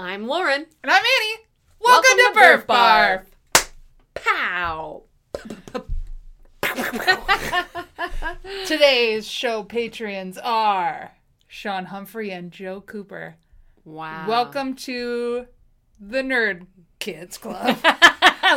I'm Lauren. And I'm Annie. Welcome, to Burf Barf. Pow. Today's show patrons are Sean Humphrey and Joe Cooper. Wow. Welcome to the Nerd Kids Club.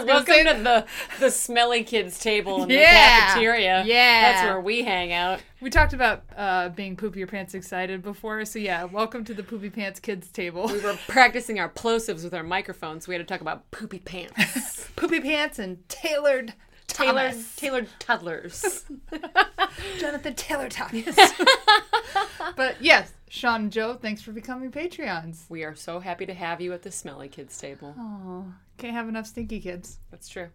Welcome to the the smelly kids table in the cafeteria. Yeah. That's where we hang out. we talked about uh, being poopy your pants excited before, so yeah, welcome to the Poopy Pants Kids table. We were practicing our plosives with our microphones. So We had to talk about poopy pants. poopy pants and tailored Tailored Thomas. tailored toddlers. Jonathan Taylor Thomas. but yes, Sean and Joe, thanks for becoming Patreons. we are so happy to have you at the smelly kids table. Oh, can't have enough stinky kids. That's true.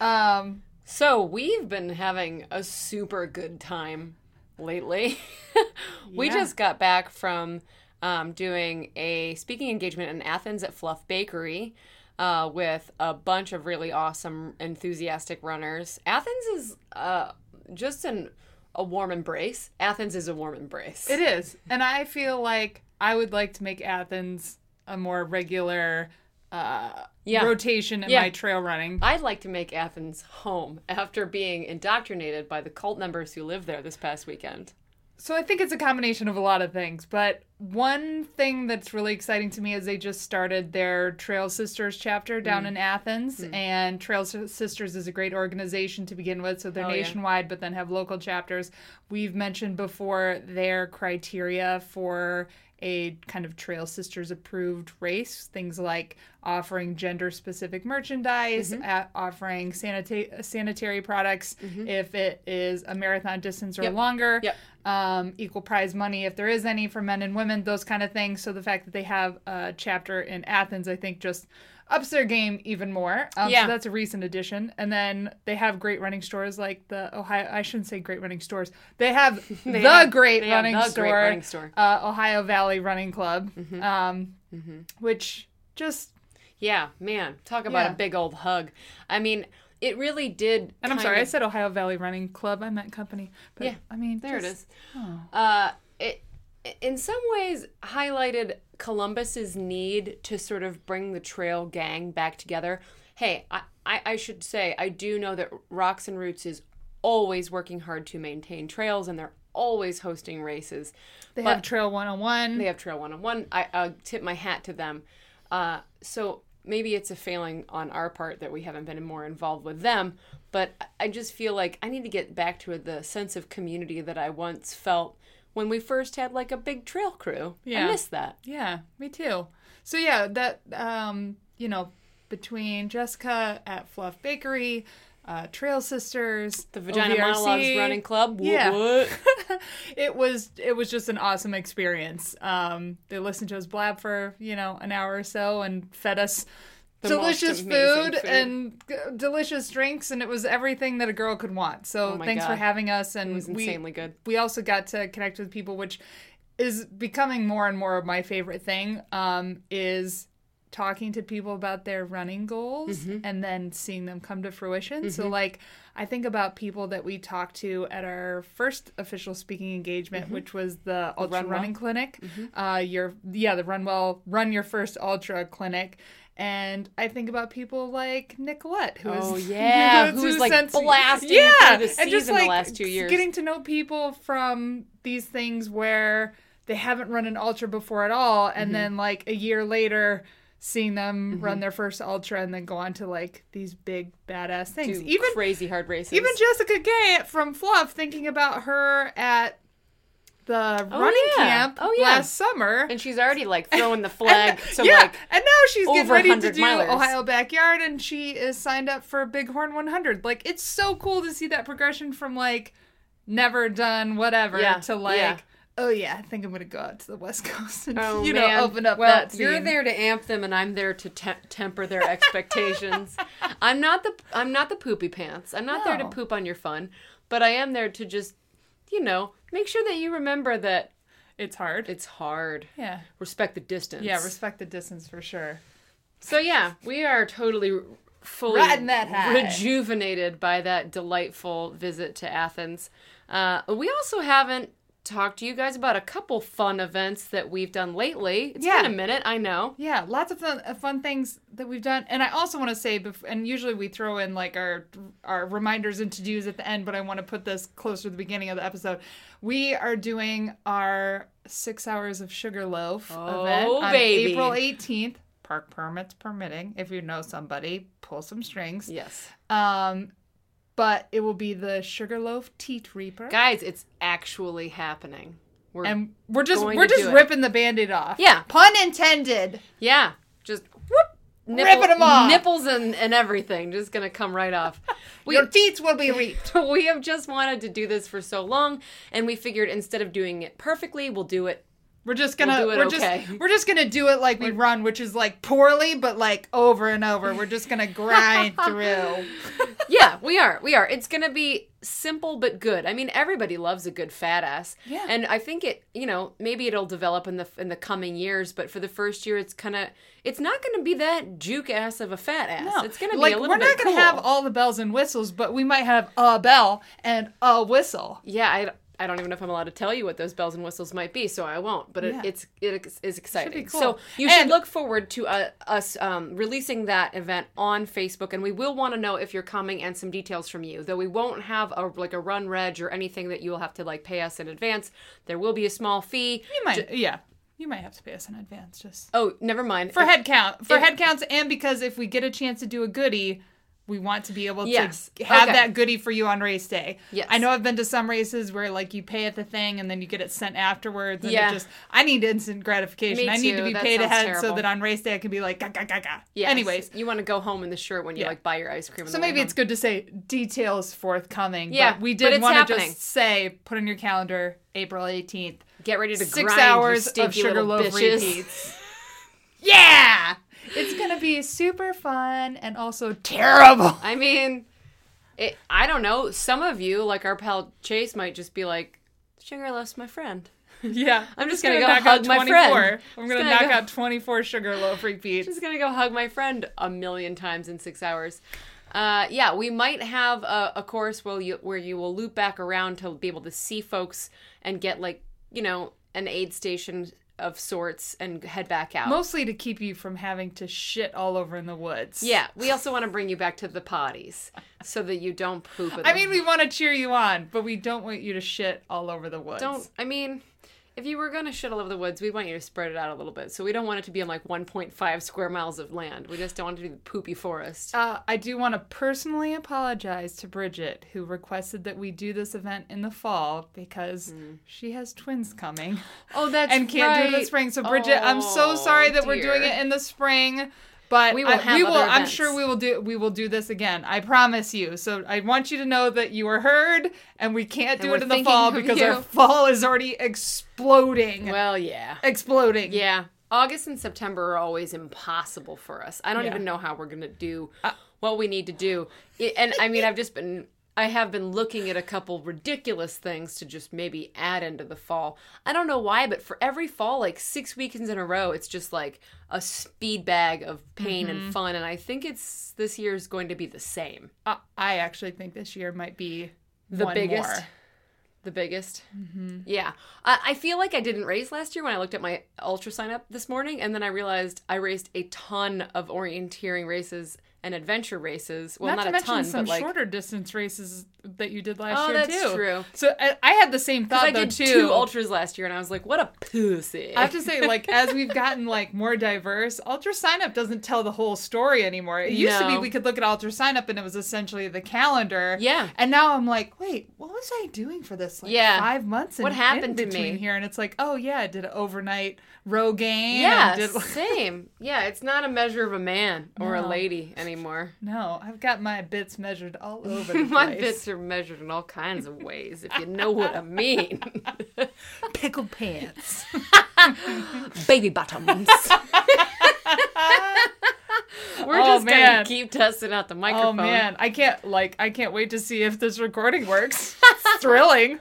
Um, So we've been having a super good time lately. we Yeah. just got back from um, doing a speaking engagement in Athens at Fluff Bakery uh, with a bunch of really awesome, enthusiastic runners. Athens is uh, just an a warm embrace. Athens is a warm embrace. It is. And I feel like I would like to make Athens a more regular uh, Yeah. rotation in Yeah. my trail running. I'd like to make Athens home after being indoctrinated by the cult members who live there this past weekend. So I think it's a combination of a lot of things. But one thing that's really exciting to me is they just started their Trail Sisters chapter down Mm. in Athens. And Trail Sisters is a great organization to begin with. So they're Oh, yeah. nationwide, but then have local chapters. We've mentioned before their criteria for a kind of Trail Sisters approved race. Things like offering gender specific merchandise, Mm-hmm. a- offering sanita- sanitary products if it is a marathon distance or Yep. longer Yep. um, equal prize money if there is any for men and women, those kind of things. So the fact that they have a chapter in Athens, I think, just ups their game even more. Um, Yeah. So that's a recent addition. And then they have great running stores like the Ohio. I shouldn't say great running stores. They have They the have- great they have running the store, great running store. Mm-hmm. Uh, Ohio Valley Running Club, um, which just Yeah, man, talk about Yeah. a big old hug. I mean, it really did. and I'm sorry, I said Ohio Valley Running Club. I meant company. But, Yeah, I mean, there it just- is. oh. Uh, it in some ways highlighted Columbus's need to sort of bring the trail gang back together. Hey, I, I, I should say I do know that Rocks and Roots is always working hard to maintain trails, and they're always hosting races. They But- have Trail 101. They have Trail One on One. I uh, tip my hat to them. Uh, so maybe it's a failing on our part that we haven't been more involved with them. But I just feel like I need to get back to the sense of community that I once felt when we first had like a big trail crew. Yeah. I miss that. Yeah, me too. So yeah, that um, you know, between Jessica at Fluff Bakery, uh, Trail Sisters, The Vagina OVRC, Monologues Running Club. What, Yeah. what? it was it was just an awesome experience. Um, they listened to us blab for you know an hour or so and fed us delicious food, food. and delicious drinks, and it was everything that a girl could want. So Oh thanks for having us, and It was we insanely good. we also got to connect with people, which is becoming more and more of my favorite thing. Um, is talking to people about their running goals Mm-hmm. and then seeing them come to fruition. So like I think about people that we talked to at our first official speaking engagement, which was the ultra Mm-hmm. Run Well. Mm-hmm. running clinic. Uh, your yeah, the run well, run your first ultra clinic. And I think about people like Nicolette, who is Oh, yeah, who's- who who's like, since- blasting yeah, through the and just season the like last two years. getting to know people from these things where they haven't run an ultra before at all, and Mm-hmm. then like a year later, seeing them run their first ultra and then go on to like these big badass things. Do even crazy hard races. even Jessica Gay from Fluff, thinking about her at the Oh, running yeah. camp Oh, yeah. last summer. and she's already like throwing the flag. so yeah, like and now she's getting ready to do milers. Ohio Backyard, and she is signed up for Bighorn 100. Like, it's so cool to see that progression from like never done whatever Yeah, to like, oh yeah, I think I'm gonna go out to the West Coast and Oh, you know man. open up well. You're there to amp them, and I'm there to te- temper their expectations. I'm not the I'm not the poopy pants. I'm not there to poop on your fun, but I am there to just, you know, make sure that you remember that It's hard. it's hard. yeah, Respect the distance. yeah, respect the distance for sure. So yeah, we are totally fully rejuvenated by that delightful visit to Athens. Uh, we also haven't talk to you guys about a couple fun events that we've done lately. It's Yeah. been a minute, I know. Yeah, lots of fun, uh, fun things that we've done, and I also want to say, bef- and usually we throw in like our our reminders and to dos at the end, but I want to put this closer to the beginning of the episode. We are doing our six hours of Sugarloaf Oh, event on baby. April eighteenth. Park permits permitting. If you know somebody, pull some strings. Yes. Um, but it will be the Sugarloaf Teat Reaper, Guys, it's actually happening. We're and we're just we're just do it. ripping the band-aid off. Yeah. pun intended. yeah, just whoop, ripping them off. nipples and, and everything just gonna come right off. We Your teats will be reaped. we have just wanted to do this for so long, and we figured instead of doing it perfectly, we'll do it. We're just gonna it we're okay. just we're just gonna do it like we run, which is like poorly, but like over and over. We're just gonna grind through. Yeah, we are. We are. It's gonna be simple but good. I mean, everybody loves a good fat ass. Yeah. And I think it, you know, maybe it'll develop in the in the coming years, but for the first year, it's kind of, it's not gonna be that juke ass of a fat ass. No, It's gonna like be a little we're not gonna cool. have all the bells and whistles, but we might have a bell and a whistle. Yeah, I, I don't even know if I'm allowed to tell you what those bells and whistles might be, so I won't. But Yeah. it, it's it is exciting. cool. So you should look forward to uh, us um, releasing that event on Facebook, and we will want to know if you're coming and some details from you. Though we won't have a like a run reg or anything that you will have to like pay us in advance. There will be a small fee. You might, yeah, you might have to pay us in advance just Oh, never mind. for head count, for if- head counts, and because if we get a chance to do a goodie. We want to be able to have Okay. that goodie for you on race day. Yes. I know I've been to some races where like you pay at the thing and then you get it sent afterwards. And Yeah. it just I need instant gratification. Me I need to be That paid ahead terrible. so that on race day I can be like ga ga ga ga. Yes. Anyways, you want to go home in the shirt when you Yeah. like buy your ice cream. so maybe it's good to say details forthcoming. Yeah, but we did want to just say put in your calendar April eighteenth. get ready to Six grind, hours of sugarloaf bitches. repeats. yeah, it's gonna be super fun and also terrible. I mean, it, I don't know. Some of you, like our pal Chase, might just be like, "Sugar Sugarloaf's my friend. Yeah, I'm just gonna go knock hug out my friend. I'm gonna, gonna knock go- out 24 sugarloaf repeats. Just gonna go hug my friend a million times in six hours. Uh, yeah, we might have a, a course where you where you will loop back around to be able to see folks and get like you know an aid station of sorts and head back out. Mostly to keep you from having to shit all over in the woods. yeah, we also want to bring you back to the potties so that you don't poop. At I mean, we want to cheer you on, but we don't want you to shit all over the woods. don't. I mean, if you were gonna shit all over the woods, we'd want you to spread it out a little bit. So we don't want it to be on like 1.5 square miles of land. We just don't want it to be the poopy forest. Uh, I do want to personally apologize to Bridget, who requested that we do this event in the fall because she has twins coming Oh, that's and can't do it in the spring. So, Bridget, I'm so Oh, sorry that we're doing it in the spring. But We will I- have we will. I'm sure we will do. We will do this again. I promise you. So I want you to know that you are heard, and we can't do we're it in the fall because you. our fall is already exploding. Well, yeah. exploding. Yeah. August and September are always impossible for us. I don't Yeah. Uh, even know how we're going to do what we need to do. It, and I mean, I've just been I have been looking at a couple ridiculous things to just maybe add into the fall. I don't know why, but for every fall like 6 weekends in a row, it's just like a speed bag of pain Mm-hmm. and fun and I think it's this year is going to be the same. I, I actually think this year might be The biggest more. The biggest. Yeah. I, I feel like I didn't race last year when I looked at my ultra sign up this morning, and then I realized I raced a ton of orienteering races and adventure races. Well, not, not, to a mention ton, some but like. shorter distance races that you did last Oh, year that's too. true. So I, I had the same thought I though did too. two ultras last year, and I was like, "What a pussy!" I have to say, like, as we've gotten like more diverse, Ultra Sign Up doesn't tell the whole story anymore. It used to be we could look at Ultra Sign Up and it was essentially the calendar. Yeah. And now I'm like, wait, what was I doing for this? Like Yeah. five months. What in, happened in to between me? here? And it's like, oh yeah, I did an overnight row game. yeah, did, same. Yeah, it's not a measure of a man or a lady anymore. no, I've got my bits measured all over the My bits are measured in all kinds of ways, if you know what I mean. pickled pants. Baby bottoms. We're Oh, just man. gonna keep testing out the microphone. oh microphone. man, I can't like I can't wait to see if this recording works. It's thrilling.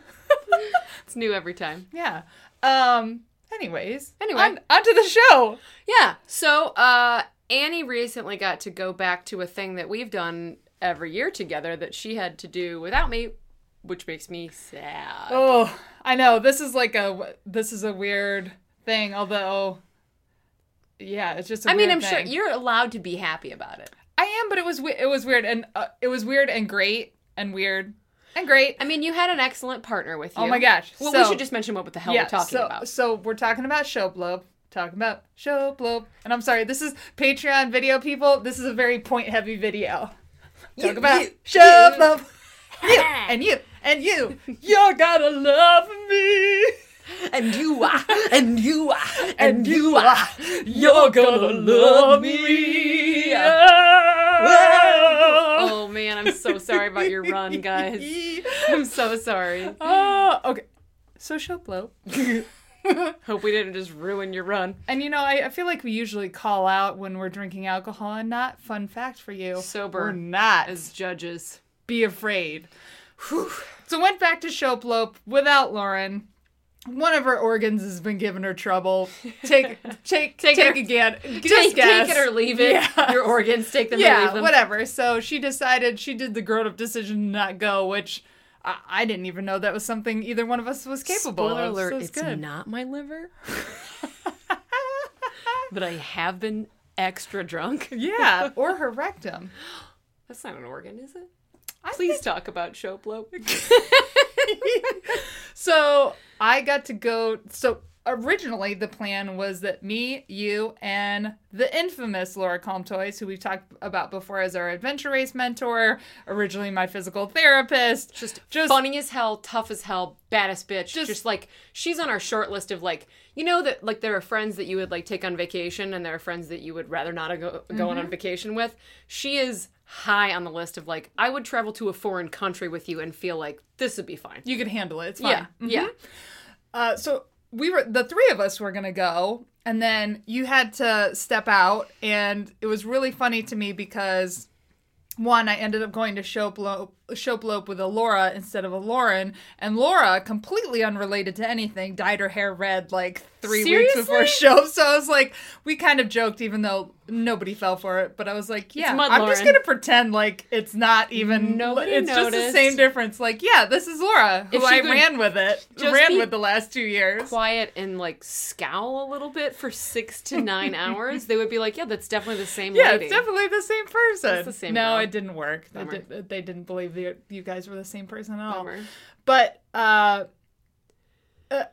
It's new every time. Yeah. Um. Anyways. Anyway. On, on to the show. Yeah. So uh Annie recently got to go back to a thing that we've done every year together that she had to do without me which makes me sad. Oh, I know. This is like a this is a weird thing. Although, yeah, it's just. I mean, I'm thing. sure you're allowed to be happy about it. I am, but it was it was weird and uh, it was weird and great and weird and great. I mean, you had an excellent partner with oh you. Oh my gosh! Well, so, we should just mention what the hell yeah, we're talking so, about. So we're talking about Showplope. Talking about Showplope, and I'm sorry, this is Patreon video, people. This is a very point heavy video. Talk you, about Showplope. You, and you and you. You're gonna love me. And you are, and you are, and you are. You're gonna love me. Oh man, I'm so sorry about your run, guys. I'm so sorry. Oh, okay. So show blow. Hope we didn't just ruin your run. And you know, I, I, feel like we usually call out when we're drinking alcohol and not. Fun fact for you. Sober. We're not. As judges. Be afraid. Whew. So went back to Showplope without Lauren. One of her organs has been giving her trouble. Take take take, take again. Just take, take it or leave it. Yeah. Your organs, take them yeah, them. whatever. So she decided she did the grown up decision to not go, which I, I, didn't even know that was something either one of us was capable Spoiler of. alert, so it's, good. not my liver. but I have been extra drunk. yeah, or her rectum. That's not an organ, is it? I Please think... talk about Showplope. so I got to go. So originally the plan was that me, you, and the infamous Laura Comtois, who we've talked about before as our adventure race mentor, originally my physical therapist, just just funny as hell, tough as hell, baddest bitch. Just, just like she's on our short list of like you know that like there are friends that you would like take on vacation, and there are friends that you would rather not go go mm-hmm. on vacation with. She is high on the list of like I would travel to a foreign country with you and feel like this would be fine. You could handle it. It's fine. Yeah. Mm-hmm. Yeah. Uh, so we were the three of us were gonna go, and then you had to step out, and it was really funny to me because one, I ended up going to Showplope, Showplope with a Laura instead of a Lauren, and Laura, completely unrelated to anything, dyed her hair red like three Seriously? weeks before show. So I was like, we kind of joked, even though nobody fell for it. But I was like, yeah, I'm Lauren. just gonna pretend like it's not even. Nobody It's noticed. just the same difference. Like, yeah, this is Laura, who I ran with it, ran with the last two years. Quiet and like scowl a little bit for six to nine hours. They would be like, yeah, that's definitely the same. Yeah, lady. it's definitely the same person. It's the same. No, girl. it didn't work. They, did, they didn't believe the, you guys were the same person at all. Bummer. But uh, uh,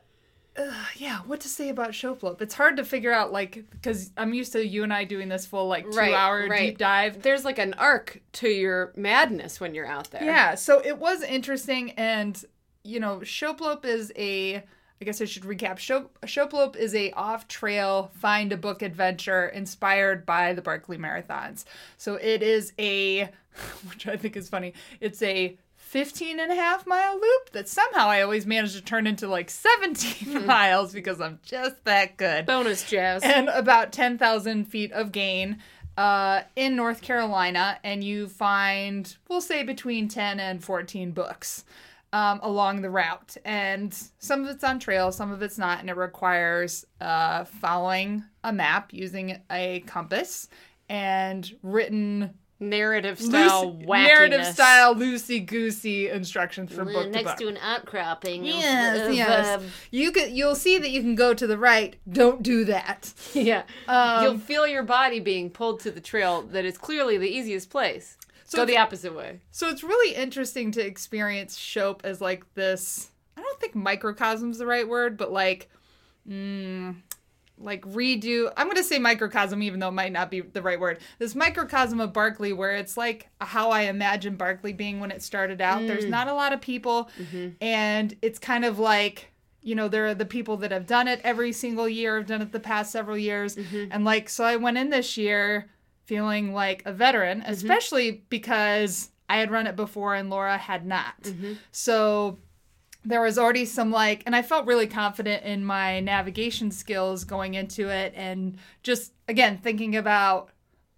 uh, yeah, what to say about Showplope? It's hard to figure out, like, because I'm used to you and I doing this full, like, two right, hour right. deep dive. There's, like, an arc to your madness when you're out there. Yeah, so it was interesting. And, you know, Showplope is a. I guess I should recap. Show, Showplope is a off-trail find a book adventure inspired by the Barkley Marathons. So it is a, which I think is funny. It's a 15 and a half mile loop that somehow I always manage to turn into like 17 hmm. miles because I'm just that good. Bonus jazz. And about 10,000 feet of gain uh, in North Carolina. And you find, we'll say, between 10 and 14 books. Um, along the route. And some of it's on trail, some of it's not, and it requires uh, following a map using a compass and written narrative style Lucy, narrative style loosey goosey instructions from book next to book. to an outcropping. Yes, of, yes. Um, you could you'll see that you can go to the right. Don't do that. Yeah, um, you'll feel your body being pulled to the trail that is clearly the easiest place. So go the opposite way. So it's really interesting to experience Shope as like this. I don't think microcosm's the right word, but like. Mm, like redo i'm going to say microcosm even though it might not be the right word this microcosm of barkley where it's like how i imagine barkley being when it started out mm. there's not a lot of people mm-hmm. and it's kind of like you know there are the people that have done it every single year have done it the past several years mm-hmm. and like so i went in this year feeling like a veteran mm-hmm. especially because i had run it before and laura had not mm-hmm. so there was already some like and i felt really confident in my navigation skills going into it and just again thinking about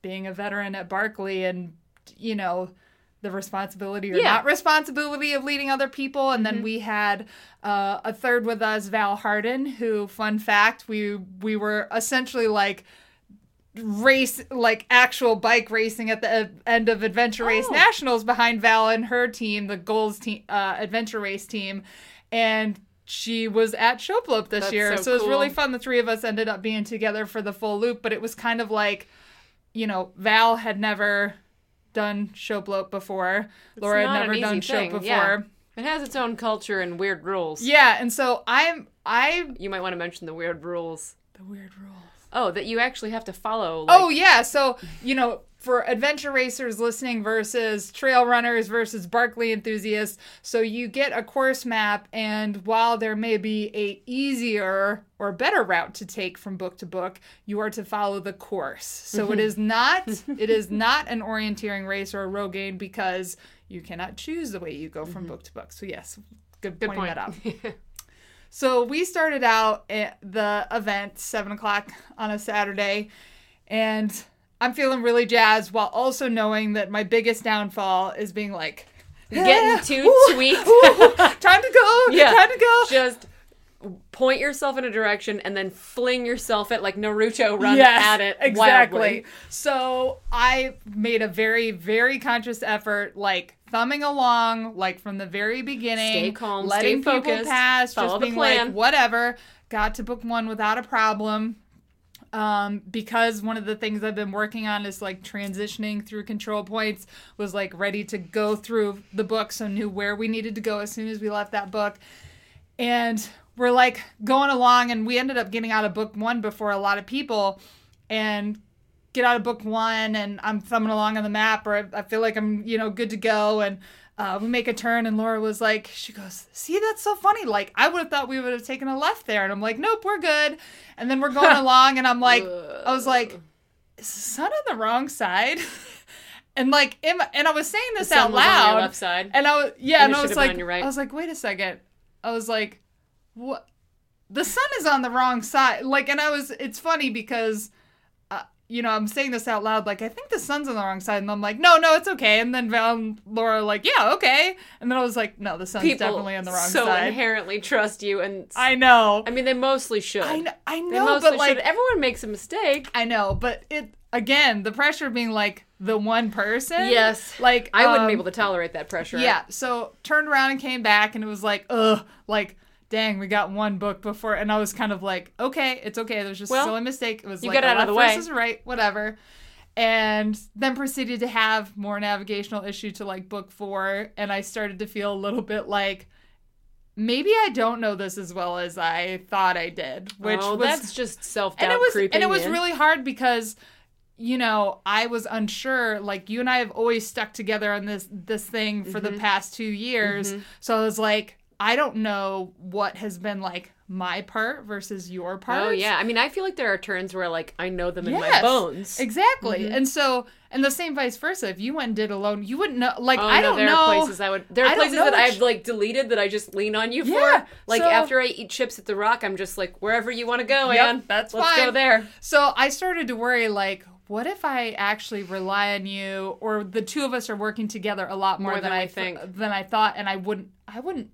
being a veteran at barkley and you know the responsibility or yeah. not responsibility of leading other people and mm-hmm. then we had uh, a third with us val harden who fun fact we we were essentially like race like actual bike racing at the end of Adventure Race Oh. Nationals behind Val and her team, the Goals team, uh, Adventure Race team, and she was at Showplope this That's year, so so, it was really fun. The three of us ended up being together for the full loop, but it was kind of like, you know, Val had never done Showplope before. Laura had never done Show before. yeah. It has its own culture and weird rules. Yeah, and so I'm I You might want to mention the weird rules. the weird rules. Oh, that you actually have to follow. Oh, like, oh yeah, so you know, for adventure racers listening versus trail runners versus Barkley enthusiasts, so you get a course map and while there may be a easier or better route to take from book to book, you are to follow the course. So it mm-hmm. is not it is not an orienteering race or a Rogaine because you cannot choose the way you go from mm-hmm. book to book. So yes, good, good point. that out. So we started out at the event seven o'clock on a Saturday, and I'm feeling really jazzed while also knowing that my biggest downfall is being like Getting "Ah, too ooh, sweet." ooh, time to go. Yeah. time to go. Just point yourself in a direction and then fling yourself at like Naruto run Yes, at it exactly. wildly. So I made a very, very conscious effort, like thumbing along, like from the very beginning, Stay calm, letting stay people pass, just being like whatever. Got to book one without a problem. Um, because one of the things I've been working on is like transitioning through control points, was like ready to go through the book, so knew where we needed to go as soon as we left that book and we're like going along and we ended up getting out of book one before a lot of people and get out of book one and i'm thumbing along on the map or i, I feel like i'm you know good to go and uh, we make a turn and laura was like she goes see that's so funny like i would have thought we would have taken a left there and i'm like nope we're good and then we're going along and i'm like i was like is the sun on the wrong side and like and i was saying this out was on your loud left side. and I was yeah, And and, I was should have been like, right. I was like, wait a second. I was like, what? The sun is on the wrong side. Like, and I was. It's funny because, you know, I'm saying this out loud. Like, I think the sun's on the wrong side, and I'm like, no, no, it's okay. And then Val and Laura are like, yeah, okay. And then I was like, no, the sun's People definitely on the wrong so side. So inherently trust you, and I know. I mean they mostly should. I know. I know, but like, should. Everyone makes a mistake. I know, but it again, the pressure of being like the one person. Yes. Like I wouldn't be um, able to tolerate that pressure. Yeah, so turned around and came back, and it was like, ugh, like, dang, we got one book before, and I was kind of like, okay, it's okay. There's just Well, a mistake. It was you like got a out of the way. versus right, whatever. And then proceeded to have more navigational issue to like book four, and I started to feel a little bit like maybe I don't know this as well as I thought I did, which oh, was that's just self doubt and it was creeping and it was in. really hard because you know i was unsure like you and i have always stuck together on this this thing for Mm-hmm. the past two years so i was like i don't know what has been like my part versus your oh, part Oh yeah, I mean, I feel like there are turns where like I know them in my bones. exactly mm-hmm. and so and the same vice versa if you went and did alone you wouldn't know like Oh, i no, don't there know are places I would. There are places that I've like deleted that I just lean on you Yeah, for. Like so- after I eat chips at the Rock, I'm just like wherever you want to go, Yep, Ann. that's Let's go there. So I started to worry like, what if I actually rely on you, or the two of us are working together a lot more, More than, than I think. than I thought, and I wouldn't, I wouldn't,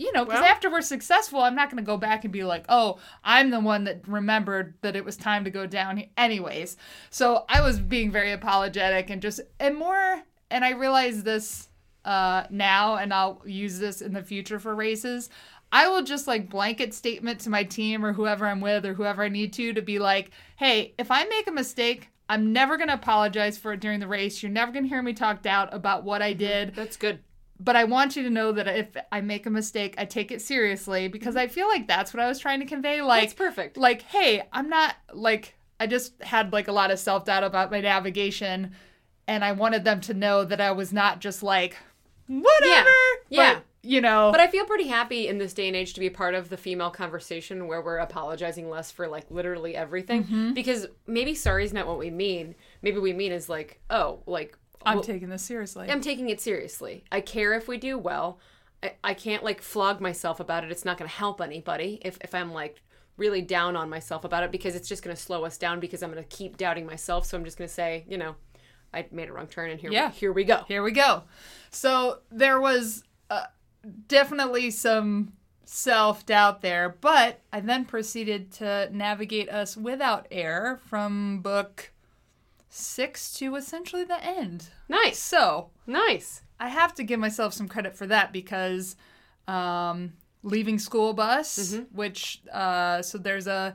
you know, because Well- after we're successful, I'm not going to go back and be like, oh, I'm the one that remembered that it was time to go down anyways. So I was being very apologetic and just and more, and I realize this uh, now, and I'll use this in the future for races. I will just like blanket statement to my team or whoever I'm with or whoever I need to to be like, hey, if I make a mistake, I'm never going to apologize for it during the race. You're never going to hear me talk out about what I did. That's good. But I want you to know that if I make a mistake, I take it seriously because I feel like that's what I was trying to convey. That's Like, perfect. like, hey, I'm not like I just had like a lot of self doubt about my navigation, and I wanted them to know that I was not just like whatever. Yeah. But, you know. But I feel pretty happy in this day and age to be part of the female conversation where we're apologizing less for like literally everything. Mm-hmm. Because maybe sorry is not what we mean. Maybe we mean is like, oh, like I'm well, taking this seriously. I'm taking it seriously. I care if we do well. I, I can't like flog myself about it. It's not going to help anybody if, if I'm like really down on myself about it because it's just going to slow us down because I'm going to keep doubting myself. So I'm just going to say, you know, I made a wrong turn and here, Yeah. here we go. Here we go. So there was uh, definitely some self doubt there, but I then proceeded to navigate us without air from book six to essentially the end. Nice. So Nice. I have to give myself some credit for that because um, leaving school bus, which uh, so there's a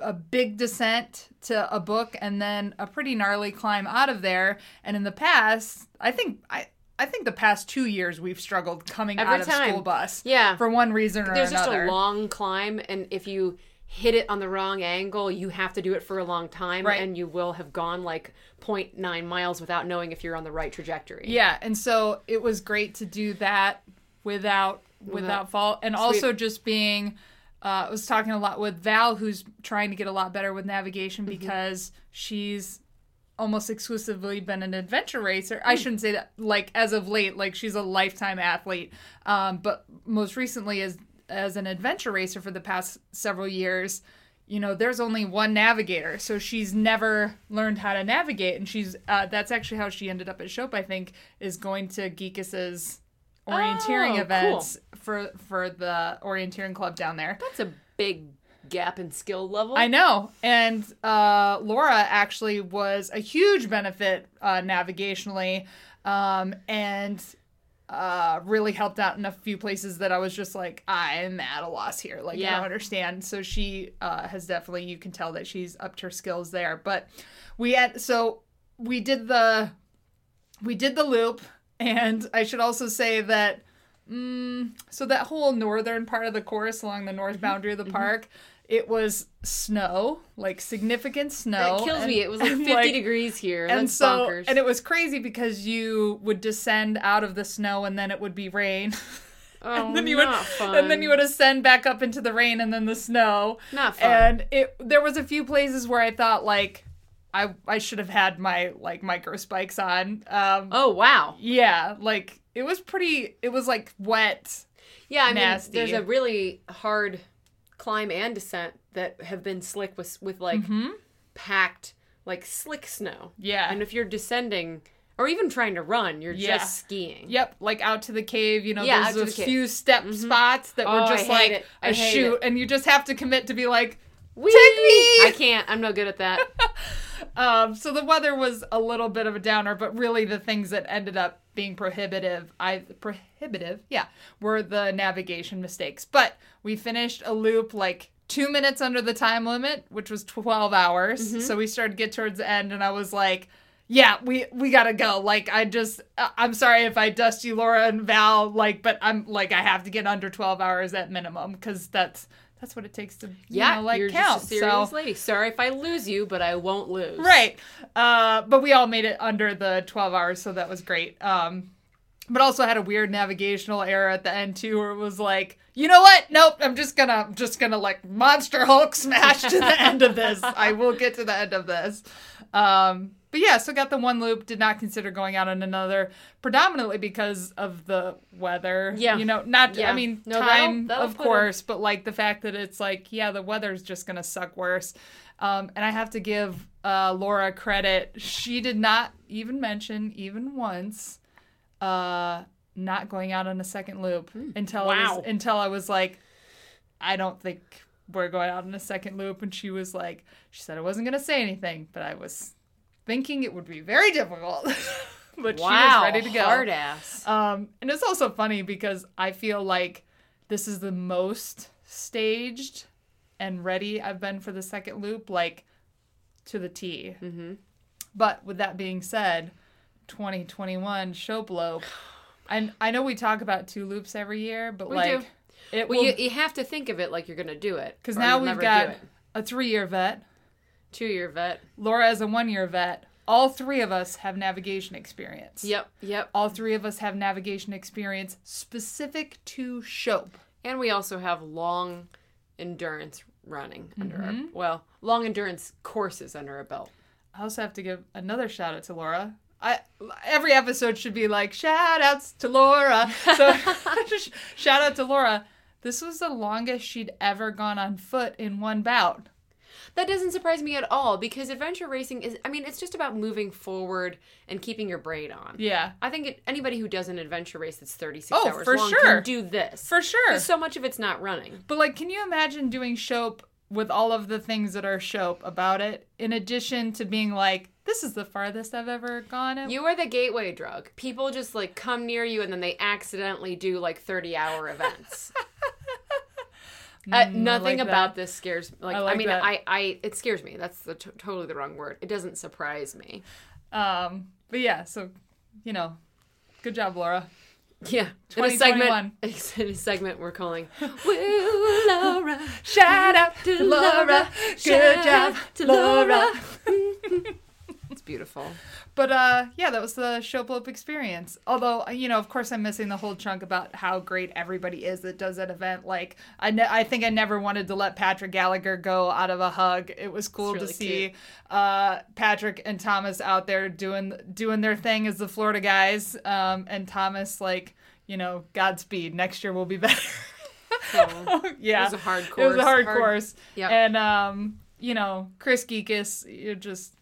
a big descent to a book and then a pretty gnarly climb out of there. And in the past, I think I. I think the past two years we've struggled coming Every out of time. school bus. Yeah. For one reason or There's another. There's just a long climb, and if you hit it on the wrong angle, you have to do it for a long time, Right. and you will have gone like 0.9 miles without knowing if you're on the right trajectory. Yeah, and so it was great to do that without without fault, and also just being. Uh, I was talking a lot with Val, who's trying to get a lot better with navigation because she's almost exclusively been an adventure racer. I shouldn't say that like as of late, like she's a lifetime athlete, um, but most recently as as an adventure racer for the past several years. You know, there's only one navigator, so she's never learned how to navigate, and she's uh, that's actually how she ended up at Shope. I think is going to Geekus's orienteering Oh, events for for the orienteering club down there. That's a big gap in skill level. I know. And uh, Laura actually was a huge benefit uh, navigationally um, and uh, really helped out in a few places that I was just like, I'm at a loss here. Like, I don't understand. So she uh, has definitely, you can tell that she's upped her skills there. But we had, so we did the, we did the loop. And I should also say that Mm, so that whole northern part of the course along the Mm-hmm. north boundary of the park, it was snow, like significant snow. That kills and- me. It was like and, 50 degrees here. And That's so, bonkers. and it was crazy because you would descend out of the snow and then it would be rain. oh, and then you would, fun. and then you would ascend back up into the rain and then the snow. Not fun. And it, there was a few places where I thought like, I, I should have had my like micro spikes on. Um, oh wow. yeah, like it was pretty. It was like wet. Yeah, I mean, Nasty. there's a really hard climb and descent that have been slick with with like packed like slick snow. Mm-hmm. Yeah. And if you're descending or even trying to run, you're Yeah. just skiing. Yep, like out to the cave. You know, Yeah, there's a the cave. few step spots that Oh, were just like a shoot, it. and you just have to commit to be like, Whee! me! I can't. I'm no good at that. Um, so the weather was a little bit of a downer, but really the things that ended up being prohibitive, I prohibitive, yeah, were the navigation mistakes. But we finished a loop like two minutes under the time limit, which was twelve hours. Mm-hmm. So we started to get towards the end, and I was like. Yeah, we we gotta go. Like, I just, uh, I'm sorry if I dust you, Laura and Val. Like, but I'm like, I have to get under 12 hours at minimum because that's that's what it takes to, you Yeah, know, like you're count. just a serious so, lady. Sorry if I lose you, but I won't lose. Right. Uh, but we all made it under the 12 hours, so that was great. Um, but also had a weird navigational error at the end too, where it was like, you know what? Nope, I'm just gonna, I'm just gonna like monster Hulk smash to the end of this. I will get to the end of this. Um, but yeah, so got the one loop. Did not consider going out on another, predominantly because of the weather. Yeah. You know, not. Yeah. I mean, No, that'll- time that'll of put a- course, but like the fact that it's like, yeah, the weather's just gonna suck worse. Um, and I have to give uh, Laura credit. She did not even mention, even once, uh, not going out on a second loop until I was, until I was like, I don't think we're going out on a second loop. And she was like, she said I wasn't gonna say anything, but I was thinking it would be very difficult. but she Wow. was ready to go. Hard ass. Um, and it's also funny because I feel like this is the most staged and ready I've been for the second loop, like to the T. Mm-hmm. But with that being said, 2021 show blow. And I know we talk about two loops every year, but We like do. it Well, will you, you have to think of it like you're gonna do it. because now we've got a three-year vet. Two year vet. Laura is a one-year vet. All three of us have navigation experience. Yep, yep. All three of us have navigation experience specific to Shope. And we also have long endurance running under our Mm-hmm. well, long endurance courses under our belt. I also have to give another shout out to Laura. I every episode should be like shout outs to Laura. So shout out to Laura. This was the longest she'd ever gone on foot in one bout. That doesn't surprise me at all because adventure racing is, I mean, it's just about moving forward and keeping your brain on. Yeah. I think it, anybody who does an adventure race that's 36 Oh, hours for long sure. can do this. For sure. Because so much of it's not running. But like, can you imagine doing Shope with all of the things that are Shope about it, in addition to being like, this is the farthest I've ever gone. At- You are the gateway drug. People just like come near you and then they accidentally do like 30 hour events. Uh, nothing like about that. this scares me. Like, I I, mean, that. I, I, it scares me. That's the t- totally the wrong word. It doesn't surprise me. Um, but yeah, so you know, good job, Laura. Yeah, in a segment, 2021. in a segment we're calling "Woo, Laura." Shout out to Laura. Good job, out to Laura. Beautiful. But uh, yeah, that was the Showblope experience. Although you know, of course, I'm missing the whole chunk about how great everybody is that does that event. Like, I ne- I think I never wanted to let Patrick Gallagher go out of a hug. It was cool really to see uh, Patrick and Thomas out there doing doing their thing as the Florida guys, um, and Thomas like, you know, Godspeed. Next year will be better. yeah, It was a hard course. It was a hard, Hard- course. Yeah, And um, you know, Chris Geekus, you're just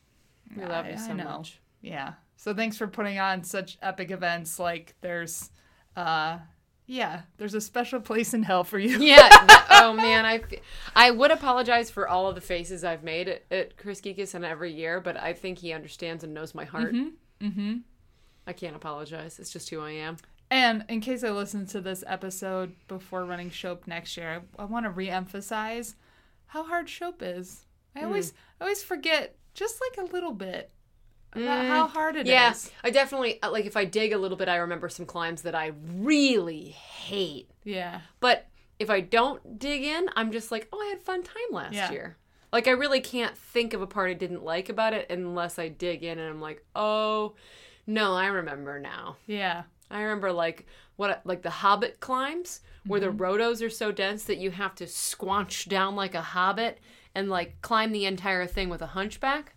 We love I- you so much. yeah. So thanks for putting on such epic events. Like there's, uh, yeah, there's a special place in hell for you. Yeah. that- oh man, I I would apologize for all of the faces I've made at, at Chris Geekus and every year, but I think he understands and knows my heart. Mm-hmm. I can't apologize. It's just who I am. And in case I listen to this episode before running Shope next year, I, I want to re-emphasize how hard Shope is. I always, I always forget just like a little bit about how hard it is. Yeah, I definitely uh, like if I dig a little bit. I remember some climbs that I really hate, Yeah. but if I don't dig in, I'm just like, oh, I had fun time last Yeah. year. Like I really can't think of a part I didn't like about it unless I dig in and I'm like, oh, no, I remember now. Yeah. I remember like what like the Hobbit climbs where Mm-hmm. the rhodos are so dense that you have to squanch down like a hobbit and like climb the entire thing with a hunchback.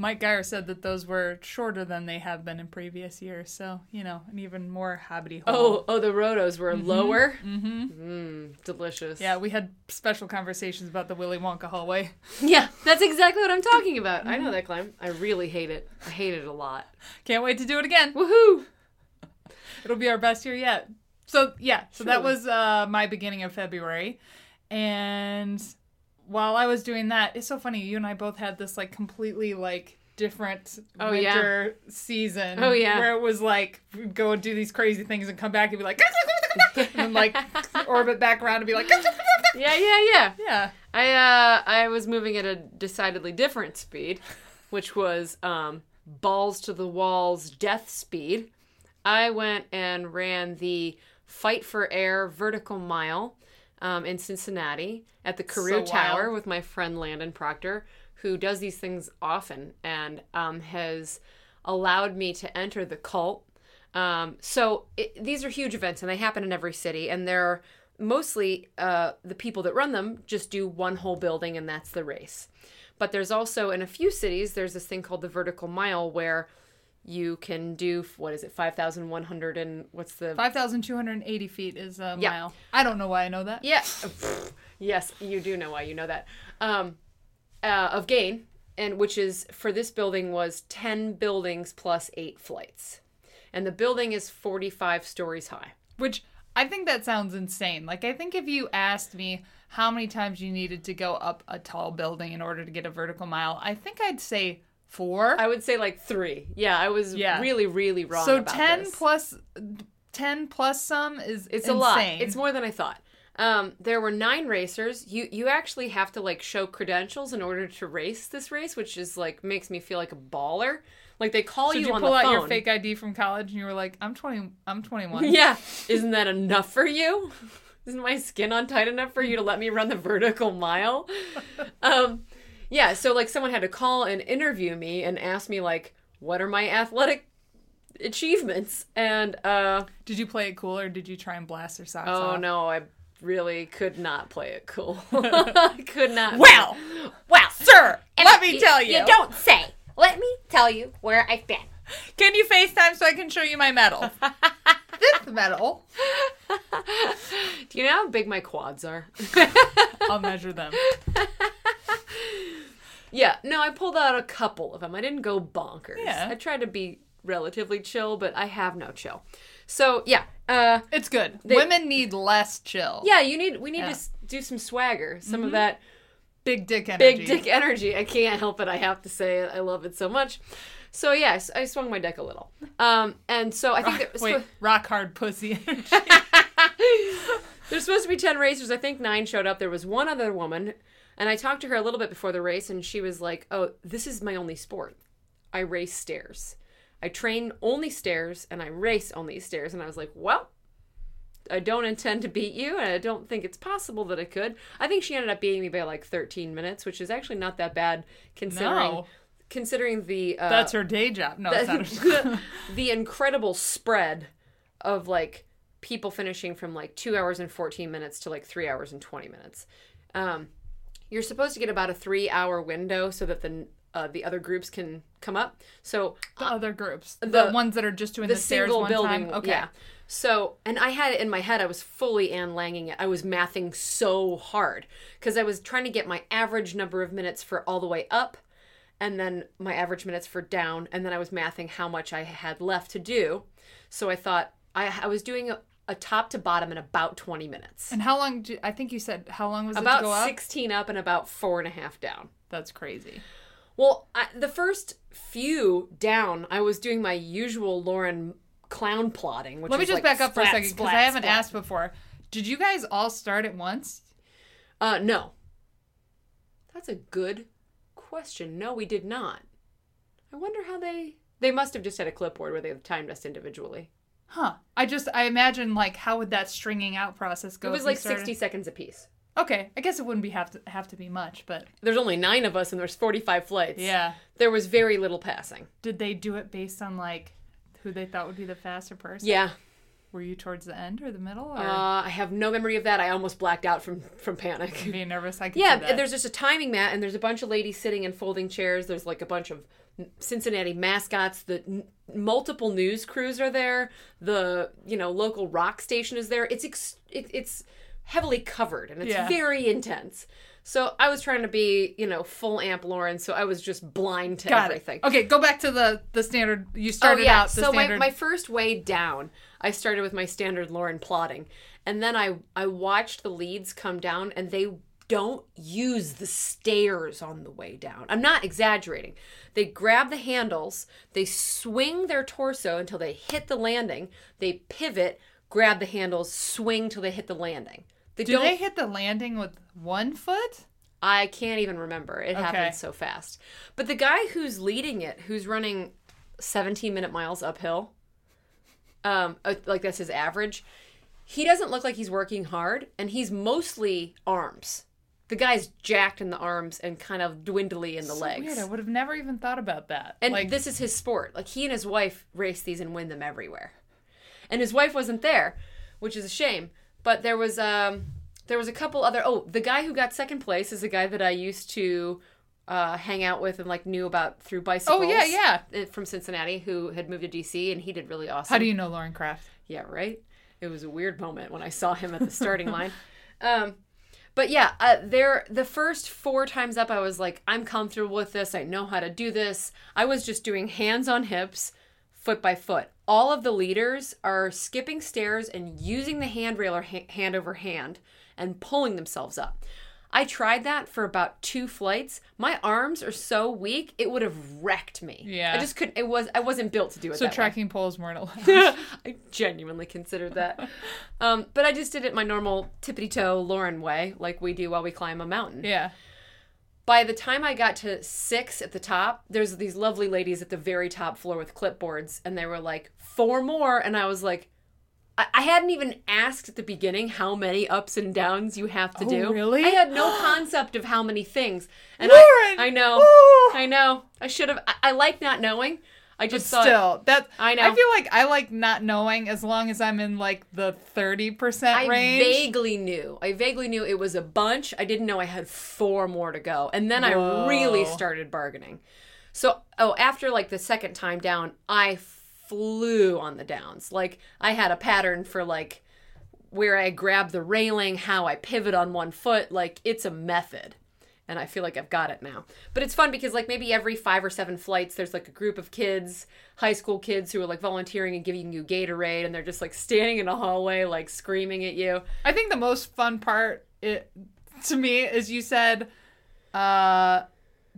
Mike Geyer said that those were shorter than they have been in previous years. So, you know, an even more hole. Oh, oh, the rhodos were lower. Mm-hmm. Mm, delicious. Yeah, we had special conversations about the Willy Wonka hallway. yeah, that's exactly what I'm talking about. I know that climb. I really hate it. I hate it a lot. Can't wait to do it again. Woohoo! It'll be our best year yet. So, yeah, so that was uh, my beginning of February. And while I was doing that, it's so funny. You and I both had this like completely like different Oh, yeah. winter season. Oh, yeah. Where it was like, we'd go and do these crazy things and come back and be like, and then like orbit back around and be like, Yeah, yeah, yeah. yeah. I uh I was moving at a decidedly different speed, which was um balls to the walls death speed. I went and ran the Fight for Air vertical mile um, in Cincinnati at the Carew So Tower wild. with my friend Landon Proctor, who does these things often and um, has allowed me to enter the cult. Um, so it, these are huge events and they happen in every city, and they're mostly uh, the people that run them just do one whole building and that's the race. But there's also in a few cities there's this thing called the vertical mile where you can do what is it 5100 and what's the 5,280 feet is a Yeah. mile. I don't know why I know that. Yeah. yes, you do know why you know that. Um, uh, of gain, and which is for this building was 10 buildings plus eight flights. And the building is 45 stories high. Which I think that sounds insane. Like, I think if you asked me how many times you needed to go up a tall building in order to get a vertical mile, I think I'd say four. I would say like three. Yeah, I was Yeah. really, really wrong. so about 10 this. plus 10 plus some is It's insane. a lot. It's more than I thought. Um, there were nine racers. You you actually have to like show credentials in order to race this race, which is like makes me feel like a baller. Like they call So you did you on pull the out phone. your fake ID from college and you were like, I'm 20, I'm 21. Yeah. Isn't that enough for you? Isn't my skin on tight enough for you to let me run the vertical mile? Um, yeah, so like someone had to call and interview me and ask me like, what are my athletic achievements? And uh Did you play it cool or did you try and blast their socks oh off? no, I really could not play it cool. I could not. Well, Well, sir, let me tell you. You don't say. Let me tell you where I've been. Can you FaceTime so I can show you my medal? this medal. Do you know how big my quads are? I'll measure them. yeah, no, I pulled out a couple of them. I didn't go bonkers. Yeah. I tried to be relatively chill, but I have no chill. So yeah, uh, It's good. Women need less chill. yeah, you need we need Yeah. to do some swagger, some of that Big dick energy. big dick energy. I can't help it. I have to say it. I love it so much. So yes, I swung my deck a little. Um, and so I think that was Wait, rock hard pussy energy. There's supposed to be 10 racers. I think nine showed up. There was one other woman, and I talked to her a little bit before the race, and she was like, Oh, this is my only sport. I race stairs. I train only stairs, and I race only stairs. And I was like, Well, I don't intend to beat you, and I don't think it's possible that I could. I think she ended up beating me by like 13 minutes, which is actually not that bad considering. No. Considering the uh, That's her day job. No, her. the incredible spread of like people finishing from like two hours and 14 minutes to like three hours and 20 minutes. Um, you're supposed to get about a three hour window so that the uh, the other groups can come up. So the other groups. The, the- ones that are just doing the, the stairs single one building. time. Okay. Yeah. So, and I had it in my head. I was fully Ann Langing it. I was mathing so hard because I was trying to get my average number of minutes for all the way up, and then my average minutes for down, and then I was mathing how much I had left to do. So I thought I, I was doing a, top to bottom in about twenty minutes. And how long? Do, I think you said how long was it to go About up? sixteen up and about four and a half down. That's crazy. Well, I, the first few down, I was doing my usual Lauren clown plotting. Which Let me just like back up for a second because I haven't splat. asked before. Did you guys all start at once? Uh, no. That's a good question. No, we did not. I wonder how they. They must have just had a clipboard where they timed us individually. Huh. I just I imagine like how would that stringing out process go? It was like sixty seconds apiece. Okay, I guess it wouldn't be have to have to be much, but There's only nine of us, and there's forty-five flights. yeah. There was very little passing. Did they do it based on like who they thought would be the faster person? Yeah. Were you towards the end or the middle or Uh, I have no memory of that. I almost blacked out from from panic. being nervous? I Yeah, there's just a timing mat, and there's a bunch of ladies sitting in folding chairs. There's like a bunch of Cincinnati mascots. The n- multiple news crews are there. The you know local rock station is there. It's ex- it, it's heavily covered, and it's Yeah. very intense. So I was trying to be you know full amp Lauren, so I was just blind to Got everything. it. Okay, go back to the the standard. You Oh started yeah. out the so my, my first way down, I started with my standard Lauren plotting, and then I I watched the leads come down, and they don't use the stairs on the way down. I'm not exaggerating. They grab the handles, they swing their torso until they hit the landing, they pivot, grab the handles, swing till they hit the landing. They Do don't. they hit the landing with one foot? I can't even remember. It Okay. happened so fast. But the guy who's leading it, who's running 17 minute miles uphill, um, uh, like that's his average, he doesn't look like he's working hard, and he's mostly arms. The guy's jacked in the arms and kind of dwindly in the legs. Weird. I would have never even thought about that. And like this is his sport. Like he and his wife race these and win them everywhere. And his wife wasn't there, which is a shame. But there was um there was a couple other oh, the guy who got second place is a guy that I used to uh, hang out with and like knew about through bicycles. Oh yeah, yeah. uh, From Cincinnati, who had moved to DC, and he did really awesome. How do you know Lauren Kraft? Yeah, right. It was a weird moment when I saw him at the starting line. Um, but yeah, uh, there the first four times up, I was like, I'm comfortable with this. I know how to do this. I was just doing hands on hips, foot by foot. All of the leaders are skipping stairs and using the handrail or ha- hand over hand and pulling themselves up. I tried that for about two flights. My arms are so weak; it would have wrecked me. Yeah. I just couldn't. It was. I wasn't built to do it. So that way. trekking poles weren't allowed. I genuinely considered that. Um, but I just did it my normal tippity toe Lauren way, like we do while we climb a mountain. yeah. By the time I got to six at the top, there's these lovely ladies at the very top floor with clipboards, and they were like, four more. And I was like, I, I hadn't even asked at the beginning how many ups and downs you have to Oh, do. really? I had no concept of how many things. And Lauren! I, I know. Oh! I know. I should have. I, I like not knowing. I But just thought. still, that I know. I feel like I like not knowing as long as I'm in like the thirty percent I range. vaguely knew. I vaguely knew it was a bunch. I didn't know I had four more to go. And then Whoa. I really started bargaining. So, oh, after like the second time down, I flew on the downs. Like I had a pattern for like where I grab the railing, how I pivot on one foot, like it's a method. and I feel like I've got it now. But it's fun because like maybe every five or seven flights, there's like a group of kids, high school kids who are like volunteering and giving you Gatorade, and they're just like standing in a hallway, like screaming at you. I think the most fun part it, to me is you said uh,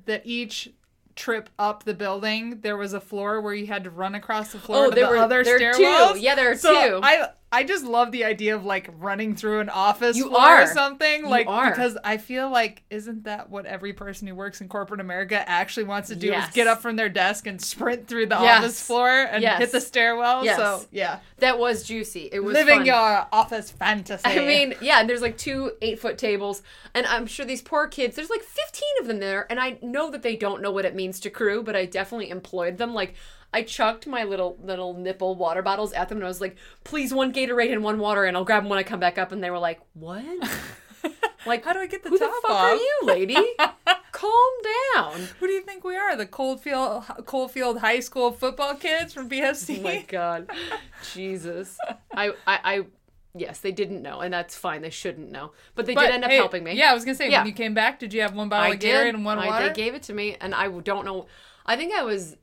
that each trip up the building there was a floor where you had to run across the floor Oh, to there the were- other there stairwells. two. Yeah, there are so two. I I just love the idea of like running through an office You floor are. or something You like are. because I feel like isn't that what every person who works in corporate America actually wants to do Yes. is get up from their desk and sprint through the Yes. office floor and Yes. hit the stairwell. Yes. So yeah, That was juicy. It was living fun. your office fantasy. I mean, yeah, and there's like two eight foot tables, and I'm sure these poor kids, there's like 15 of them there, and I know that they don't know what it means to crew, but I definitely employed them. Like, I chucked my little little nipple water bottles at them, and I was like, please, one Gatorade and one water, and I'll grab them when I come back up, and they were like, what? Like, How do I get the who the top fuck off? are you, lady? Calm down. Who do you think we are? The Coldfield Coldfield High School football kids from BFC? Oh my god, Jesus! I, I, I, yes, they didn't know, and that's fine. They shouldn't know, but they But, did end up hey, helping me. Yeah, I was gonna say Yeah. when you came back, did you have one bottle I of Gatorade and one I- water? They gave it to me, and I don't know. I think I was,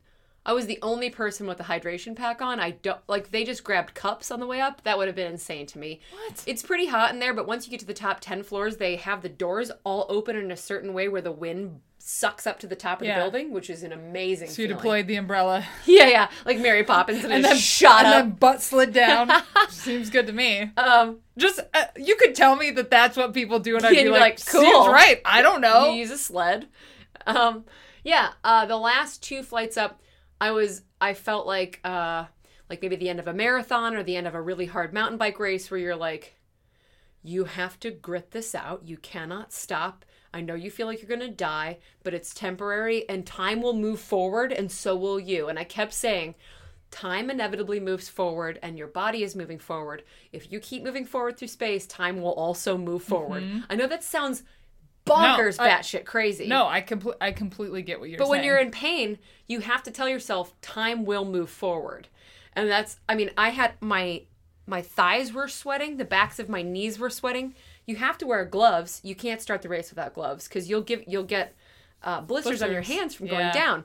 I was the only person with the hydration pack on. I don't like. They just grabbed cups on the way up. That would have been insane to me. What? It's pretty hot in there, but once you get to the top ten floors, they have the doors all open in a certain way where the wind sucks up to the top of Yeah. the building, which is an amazing. so you feeling. deployed the umbrella Yeah, yeah, like Mary Poppins, and, and then shot and up. then butt slid down. Seems good to me. um, Just uh, you could tell me that that's what people do, and I'd be like, like, "Seems cool." right." I don't know. You use a sled. Um, yeah, uh, the last two flights up, I was I felt like uh, like maybe the end of a marathon or the end of a really hard mountain bike race where you're like, you have to grit this out. You cannot stop. I know you feel like you're gonna die, but it's temporary and time will move forward and so will you. And I kept saying, time inevitably moves forward and your body is moving forward. If you keep moving forward through space, time will also move forward. I know that sounds bonkers. No, batshit crazy. no, I compl- I completely get what you're saying. But saying. when you're in pain, you have to tell yourself time will move forward. And that's I mean, I had my my thighs were sweating, the backs of my knees were sweating. You have to wear gloves. You can't start the race without gloves cuz you'll give you'll get uh, blisters, on your hands from Yeah. going down.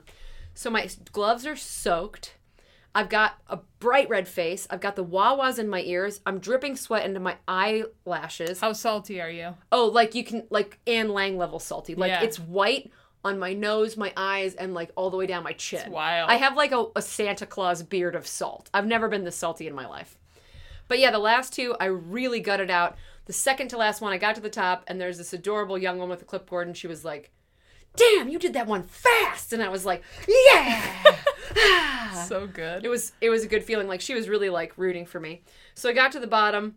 So my gloves are soaked. I've got a bright red face. I've got the wah-wahs in my ears. I'm dripping sweat into my eyelashes. how salty are you? Oh, like you can like Anne Lang level salty. Like Yeah. it's white on my nose, my eyes, and like all the way down my chin. wild. I have like a, a Santa Claus beard of salt. I've never been this salty in my life. But yeah, the last two I really gutted out. The second to last one, I got to the top, and there's this adorable young woman with a clipboard, and she was like, "Damn, you did that one fast!" And I was like, "Yeah." So good. it was it was a good feeling like she was really like rooting for me so i got to the bottom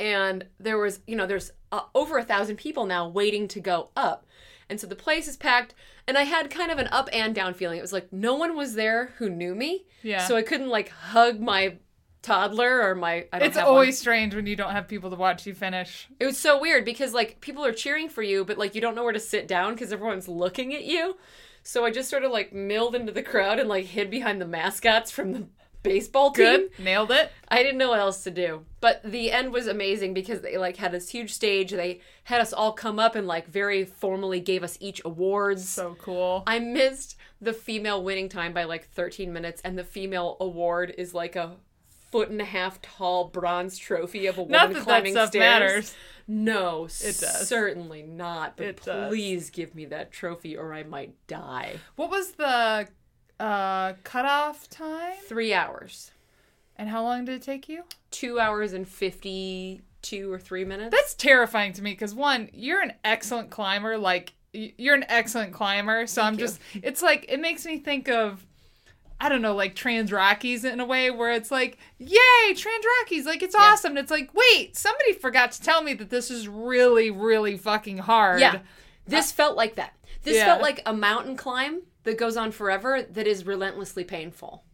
and there was you know there's uh, over a thousand people now waiting to go up and so the place is packed and i had kind of an up and down feeling it was like no one was there who knew me Yeah. so i couldn't like hug my toddler or my I don't It's always one. strange when you don't have people to watch you finish. it was so weird because like people are cheering for you but like you don't know where to sit down because everyone's looking at you so i just sort of like milled into the crowd and like hid behind the mascots from the baseball team Good. Nailed it. I didn't know what else to do. But the end was amazing because they like had this huge stage. They had us all come up and like very formally gave us each awards. So cool. I missed the female winning time by like 13 minutes and the female award is like a foot and a half tall bronze trophy of a woman Not that that climbing stuff stairs. matters. No, It does. certainly not. But It does. please give me that trophy or I might die. What was the uh, cutoff time? Three hours. And how long did it take you? Two hours and 52 or three minutes. That's terrifying to me because one, you're an excellent climber. Like you're an excellent climber. So I'm you. just. It's like it makes me think of. I don't know, like Trans Rockies in a way where it's like, yay, Trans Rockies, like it's awesome. And it's like, wait, somebody forgot to tell me that this is really, really fucking hard. Yeah. This felt like that. This Yeah. felt like a mountain climb that goes on forever that is relentlessly painful.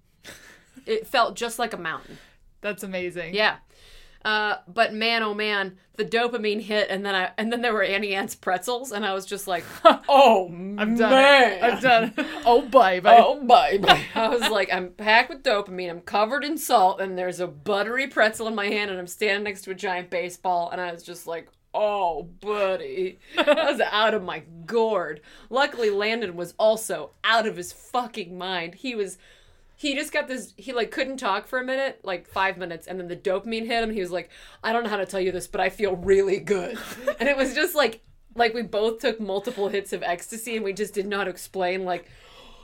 it felt just like a mountain. That's amazing. Yeah. Uh, but man, oh man, the dopamine hit, and then I and then there were Auntie Anne's pretzels, and I was just like, oh, I've done it. I've done. Oh, baby. Oh, baby. I was like, I'm packed with dopamine. I'm covered in salt, and there's a buttery pretzel in my hand, and I'm standing next to a giant baseball, and I was just like, oh, buddy. I was out of my gourd. Luckily, Landon was also out of his fucking mind. He was. He just got this. He like couldn't talk for a minute, like five minutes, and then the dopamine hit him. He was like, "I don't know how to tell you this, but I feel really good," and it was just like, like we both took multiple hits of ecstasy, and we just did not explain like,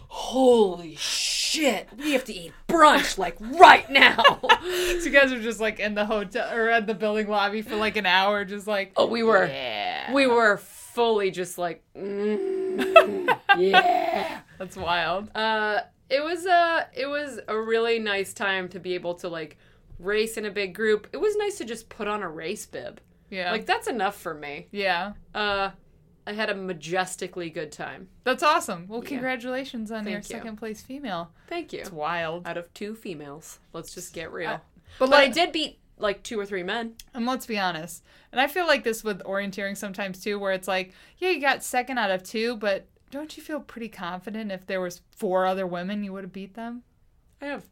"Holy shit, we have to eat brunch like right now." So you guys are just like in the hotel or at the building lobby for like an hour, just like Oh, we were. yeah, we were fully just like mm, yeah that's wild. uh it was a it was a really nice time to be able to like race in a big group. It was nice to just put on a race bib. Yeah, like that's enough for me. Yeah, uh i had a majestically good time. That's awesome. Well, congratulations on your you. second place female. thank you. It's wild. out of two females. Let's just get real. But but i did beat like two or three men. and let's be honest, and I feel like this with orienteering sometimes too, where it's like, yeah, you got second out of two, but don't you feel pretty confident if there was four other women, you would have beat them? i have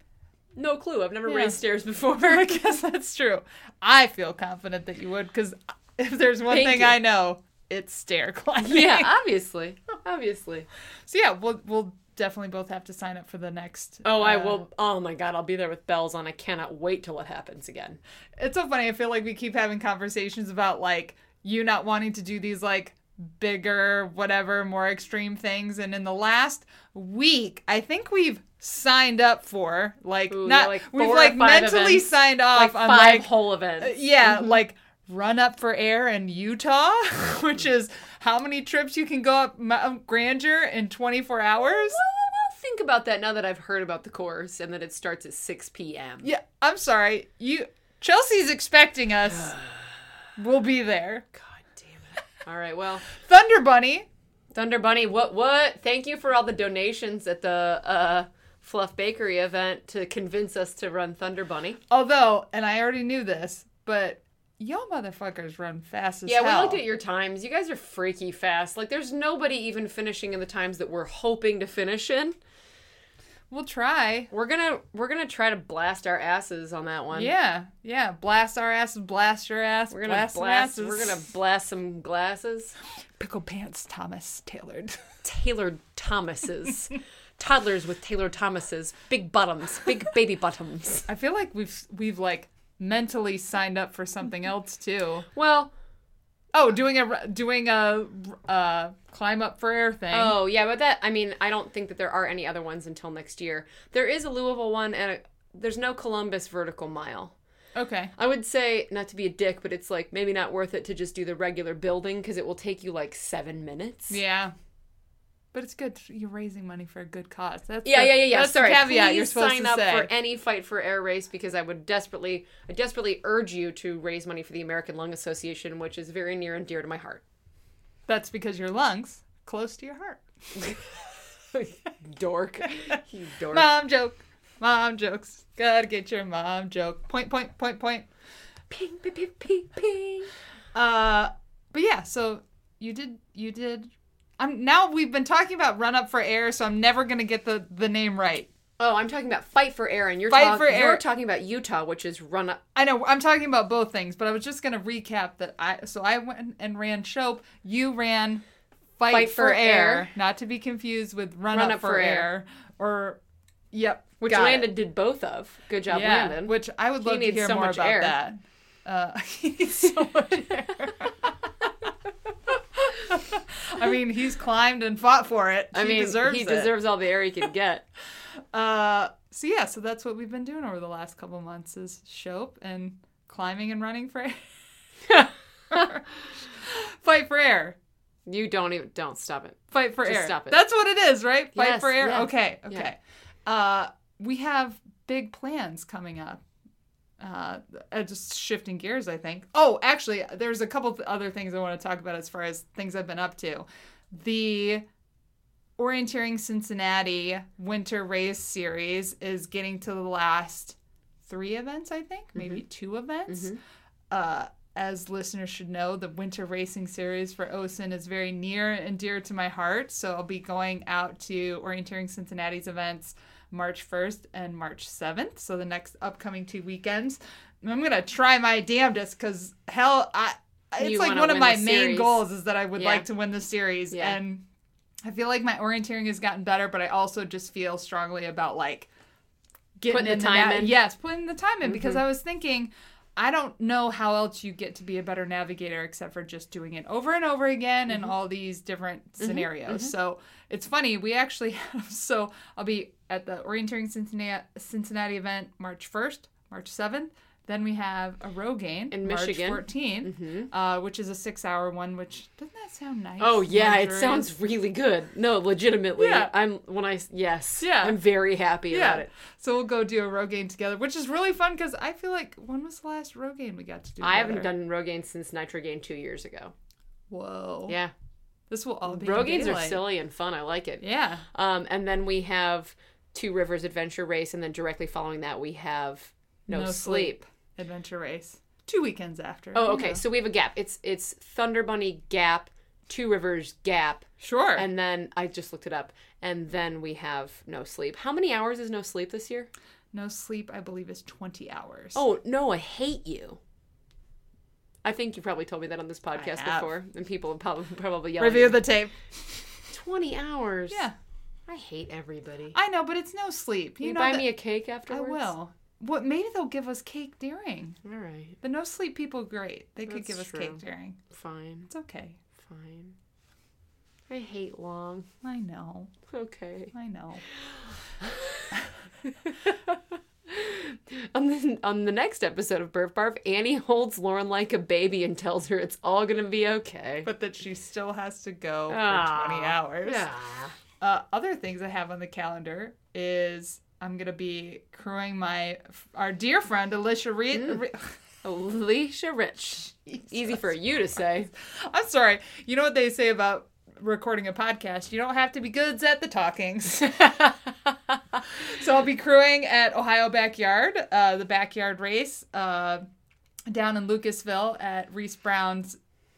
no clue i've never Yeah. raced stairs before I guess that's true. I feel confident that you would, because if there's one Thank thing you. I know, it's stair climbing. yeah obviously obviously So yeah, we'll we'll definitely both have to sign up for the next. Oh, I uh, will. Oh my god, I'll be there with bells on. I cannot wait till it happens again. It's so funny. I feel like we keep having conversations about like you not wanting to do these like bigger, whatever, more extreme things, and in the last week, I think we've signed up for like Ooh, not yeah, like we've like mentally events. signed off Like on five like whole events. Uh, yeah, like run up for air in Utah, which is how many trips you can go up Mount Grandeur in 24 hours. Well, well, think about that now that I've heard about the course and that it starts at 6 p.m. Yeah, I'm sorry. You Chelsea's expecting us. we'll be there. God. All right, well, Thunder Bunny. Thunder Bunny, what, what? Thank you for all the donations at the uh, Fluff Bakery event to convince us to run Thunder Bunny. Although, and I already knew this, but y'all motherfuckers run fast as Yeah, hell. we looked at your times. You guys are freaky fast. Like, there's nobody even finishing in the times that we're hoping to finish in. We'll try. We're gonna we're gonna try to blast our asses on that one. Yeah, yeah. Blast our asses, blast your ass. We're gonna blast, blast. we're gonna blast some glasses. pickle pants, Thomas tailored. Tailored Thomases, toddlers with tailored Thomases, big bottoms, big baby bottoms. I feel like we've we've like mentally signed up for something else too. Well, Oh, doing a doing a uh, climb up for air thing. oh yeah, but that I mean I don't think that there are any other ones until next year. There is a Louisville one, and a, there's no Columbus vertical mile. Okay. I would say not to be a dick, but it's like maybe not worth it to just do the regular building because it will take you like seven minutes. Yeah. But it's good. You're raising money for a good cause. That's Yeah, the, yeah, yeah, yeah. That's Sorry. the caveat Please you're supposed sign to up say. for any fight for air race because I would desperately, I desperately urge you to raise money for the American Lung Association, which is very near and dear to my heart. That's because your lungs close to your heart. dork, you dork. Mom joke. Mom jokes. Gotta get your mom joke. Point, point, point, point. Ping, ping, ping, ping, ping. Uh, but yeah. So you did. You did. I'm now. We've been talking about run up for air, so I'm never gonna get the the name right. Oh, I'm talking about fight for air, and you're Fight talk- for Air. You're talking about Utah, which is run up. I know I'm talking about both things, but I was just gonna recap that I so I went and ran Shope. You ran Fight, Fight for, for air, Air. not to be confused with Run, Run Up, for, air. or Yep, Which Landon it. did both of. Good job, yeah, Landon. which I would He love to hear so more about air. that. Uh, so much air. I mean, he's climbed and fought for it. I He mean, deserves he it. deserves all the air he can get. Uh, so yeah, so that's what we've been doing over the last couple months is Shope and climbing and running for air. Fight for air. You don't even don't stop it. Fight for Just air. stop it. That's what it is, right? Fight Yes, for air. yeah, Okay, yeah. okay. Uh, we have big plans coming up. Uh, just shifting gears, I think. Oh, actually, there's a couple of other things I want to talk about as far as things I've been up to. The Orienteering Cincinnati Winter Race Series is getting to the last three events, I think, maybe two events. Uh, as listeners should know, the Winter Racing Series for OCIN is very near and dear to my heart. So I'll be going out to Orienteering Cincinnati's events March 1st and March 7th. So the next upcoming two weekends. I'm going to try my damnedest because hell, I. it's You like one of my main goals is that I would Yeah. like to win the series Yeah. and I feel like my orienteering has gotten better, but I also just feel strongly about like getting Putting the time in. Yes, putting the time in because Mhm. I was thinking I don't know how else you get to be a better navigator except for just doing it over and over again in mm-hmm. all these different mm-hmm. scenarios. Mm-hmm. So it's funny, we actually have so I'll be at the orienteering Cincinnati Cincinnati event March 1st, March 7th. Then we have a Rogaine In March Michigan. 14th, Mhm. uh, which is a six-hour one. Which doesn't that sound nice? Oh yeah, it sounds really good. No, legitimately, Yeah. I'm when I yes, Yeah. I'm very happy about it. So we'll go do a Rogaine together, which is really fun because I feel like when was the last Rogaine we got to do? I haven't done Rogaine since Nitrogaine two years ago. Whoa. Yeah, This will all be in Rogaines are silly and fun. I like it. Yeah. Um, and then we have Two Rivers Adventure Race, and then directly following that we have No, No Sleep. Adventure race. Two weekends after. Oh, you okay. know. So we have a gap. It's it's Thunder Bunny Gap, Two Rivers Gap, Sure. and then I just looked it up, and then we have No Sleep. How many hours is No Sleep this year? no sleep, I believe, is 20 hours. Oh no, I hate you. I think you probably told me that on this podcast before, and people have probably probably yelling. Review the tape. twenty hours. Yeah. I hate everybody. I know, but it's no sleep. You you know buy that- me a cake afterwards. I will. What maybe they'll give us cake during. All right, The no sleep people great. They could That's give us true. cake during. fine, It's okay. fine. I hate long. I know. Okay. I know. on the on the next episode of Burf Barf, Annie holds Lauren like a baby and tells her it's all gonna be okay. But that she still has to go Ah, for 20 hours. Ah. Uh, other things I have on the calendar is I'm gonna be crewing my our dear friend Alicia Reed. Mm. Alicia Rich. Easy for you to say. I'm sorry. You know what they say about recording a podcast? You don't have to be good at the talkings. so I'll be crewing at Ohio Backyard, uh, the backyard race, uh, down in Lucasville at Reese Brown's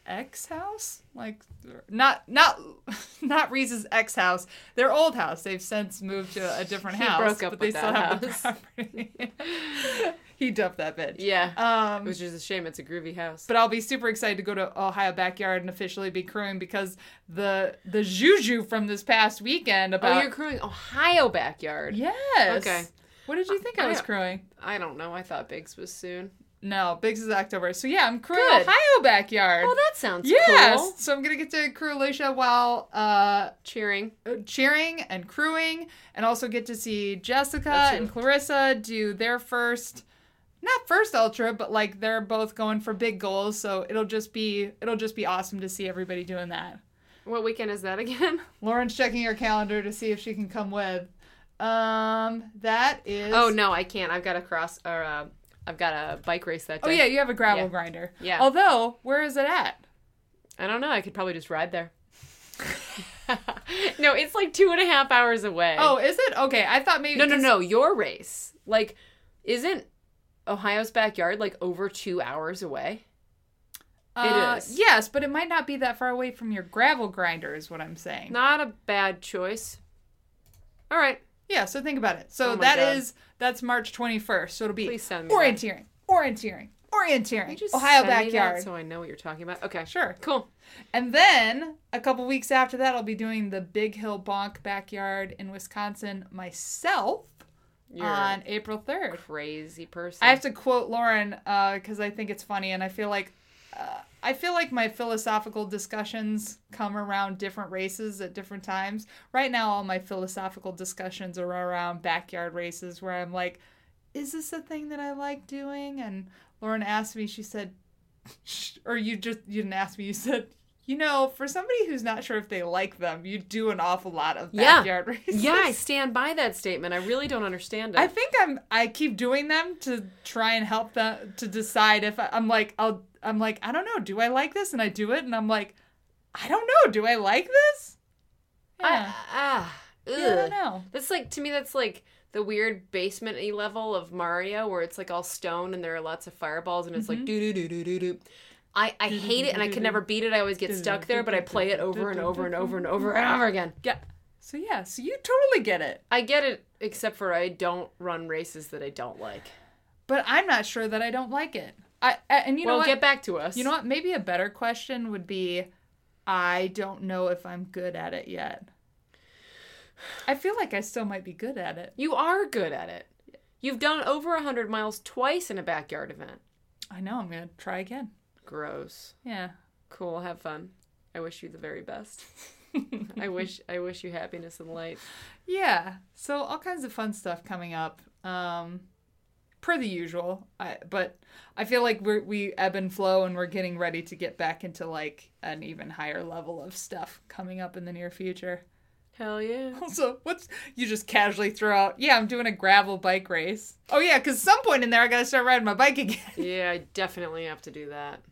ex house. Like, not not not Reese's ex house. Their old house. They've since moved to a different He house, broke up but they with still that have house. the property. he dumped that bitch. yeah. Um, Which is a shame. It's a groovy house. but I'll be super excited to go to Ohio Backyard and officially be crewing because the the juju from this past weekend oh, about you're crewing Ohio backyard. yes. Okay. What did you think I was I- crewing? I don't know. I thought Big's was soon. No, Big's is October. So yeah, I'm crewing Good. Ohio Backyard. Oh, that sounds cool. yes. cool. So I'm gonna get to crew Alicia while uh, Cheering. cheering and crewing, and also get to see Jessica and. Clarissa do their first. Not first ultra, but like they're both going for big goals, so it'll just be it'll just be awesome to see everybody doing that. What weekend is that again? Lauren's checking her calendar to see if she can come with. Um, that is. Oh no, I can't. I've got a cross or uh, I've got a bike race that day. Oh yeah, you have a gravel Yeah. grinder. Yeah. Although, where is it at? I don't know. I could probably just ride there. no, it's like two and a half hours away. Oh, is it? Okay, I thought maybe. no, no, no. Your race, like, isn't Ohio's backyard like over two hours away? Uh, is. Yes, but it might not be that far away from your gravel grinder, is what I'm saying. Not a bad choice. All right, Yeah, so think about it. So Oh that God. is that's March 21st. So it'll be please send me. that. orienteering, orienteering, orienteering. You just Ohio send me that backyard. so I know what you're talking about. Okay, Sure. cool. And then a couple weeks after that, I'll be doing the Big Hill Bonk backyard in Wisconsin myself You're on April 3rd. crazy person. I have to quote Lauren because I think it's funny, and I feel like uh, I feel like my philosophical discussions come around different races at different times. Right now, all my philosophical discussions are around backyard races, where I'm like, "Is this a thing that I like doing?" And Lauren asked me, she said, or you just you didn't ask me, you said. You know, for somebody who's not sure if they like them, you do an awful lot of Yeah. backyard races. Yeah, I stand by that statement. I really don't understand it. I think I'm. I keep doing them to try and help them to decide if I, I'm like. I'll. I'm like. I don't know. Do I like this? And I do it, and I'm like. I don't know. Do I like this? Yeah. I, ah, Yeah, I don't know. That's like to me. That's like the weird basement-y level of Mario, where it's like all stone and there are lots of fireballs, and it's like doo doo doo doo doo doo. I I hate it, and I can never beat it. I always get stuck there, but I play it over and over and over and over and over again. Yeah. So yeah. So you totally get it, I get it, except for I don't run races that I don't like. but I'm not sure that I don't like it. I, I- and you know well, what? get back to us. You know what? Maybe a better question would be I don't know if I'm good at it yet. I feel like I still might be good at it. You are good at it. You've done over 100 miles twice in a backyard event. I know. I'm going to try again. Gross. Yeah. Cool. Have fun. I wish you the very best. I wish I wish you happiness and light. Yeah. So all kinds of fun stuff coming up. Um per the usual. I but I feel like we're we ebb and flow and we're getting ready to get back into like an even higher level of stuff coming up in the near future. Hell yeah. Also, what's you just casually throw out? Yeah, I'm doing a gravel bike race. Oh yeah, because some point in there I gotta start riding my bike again. Yeah, I definitely have to do that.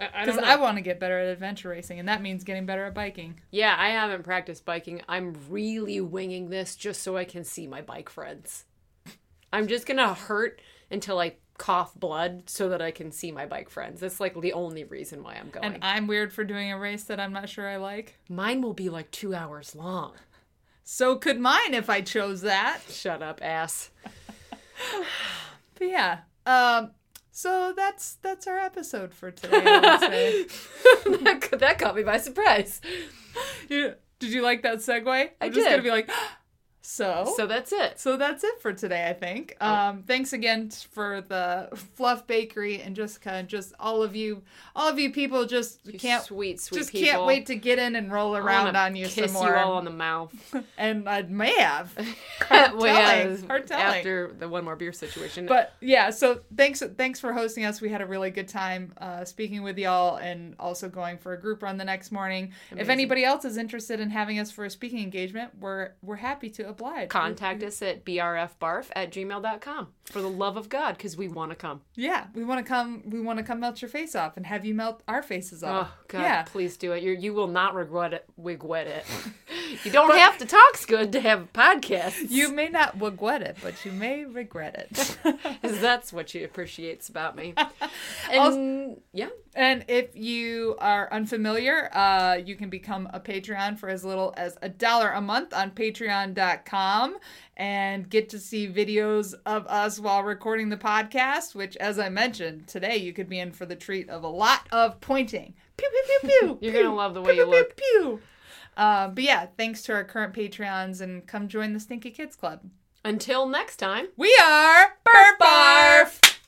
I, I Because. I want to get better at adventure racing, and that means getting better at biking. yeah, I haven't practiced biking. I'm really winging this just so I can see my bike friends. I'm just gonna hurt until I cough blood so that I can see my bike friends. That's like the only reason why I'm going. And I'm weird for doing a race that I'm not sure I like. Mine will be like two hours long. So could mine if I chose that. Shut up, ass. But yeah. Um. So that's that's our episode for today. I would say. that, that caught me by surprise. You- did you like that segue? I'm I just did. gonna be like, so. So that's it. So that's it for today, I think. Oh. Um, thanks again for the Fluff Bakery and Jessica and just all of you, all of you people just You can't sweet, sweet just people. can't wait to get in and roll around on you kiss some more. you all on the mouth. and I may have. well, yeah, telling, hard telling. after the one more beer situation. But yeah, so thanks thanks for hosting us. We had a really good time uh, speaking with y'all and also going for a group run the next morning. If anybody else is interested in having us for a speaking engagement, we're we're happy to oblige. contact us at brfbarf at gmail.com for the love of God because we want to come. Yeah, we want to come. We want to come melt your face off and have you melt our faces off. Oh. God, Yeah, please do it. you you will not regret it. Regret it. you don't have to talk good to have podcasts. you may not regret it, but you may regret it. that's what she appreciates about me. And yeah, and if you are unfamiliar, uh, you can become a Patreon for as little as a dollar a month on Patreon.com and get to see videos of us while recording the podcast. Which, as I mentioned today, you could be in for the treat of a lot of pointing. Pew pew pew pew. You're gonna love the way pew, you pew, look. Pew. pew. Uh, but yeah, thanks to our current Patreons and come join the Stinky Kids Club. until next time. We are Bird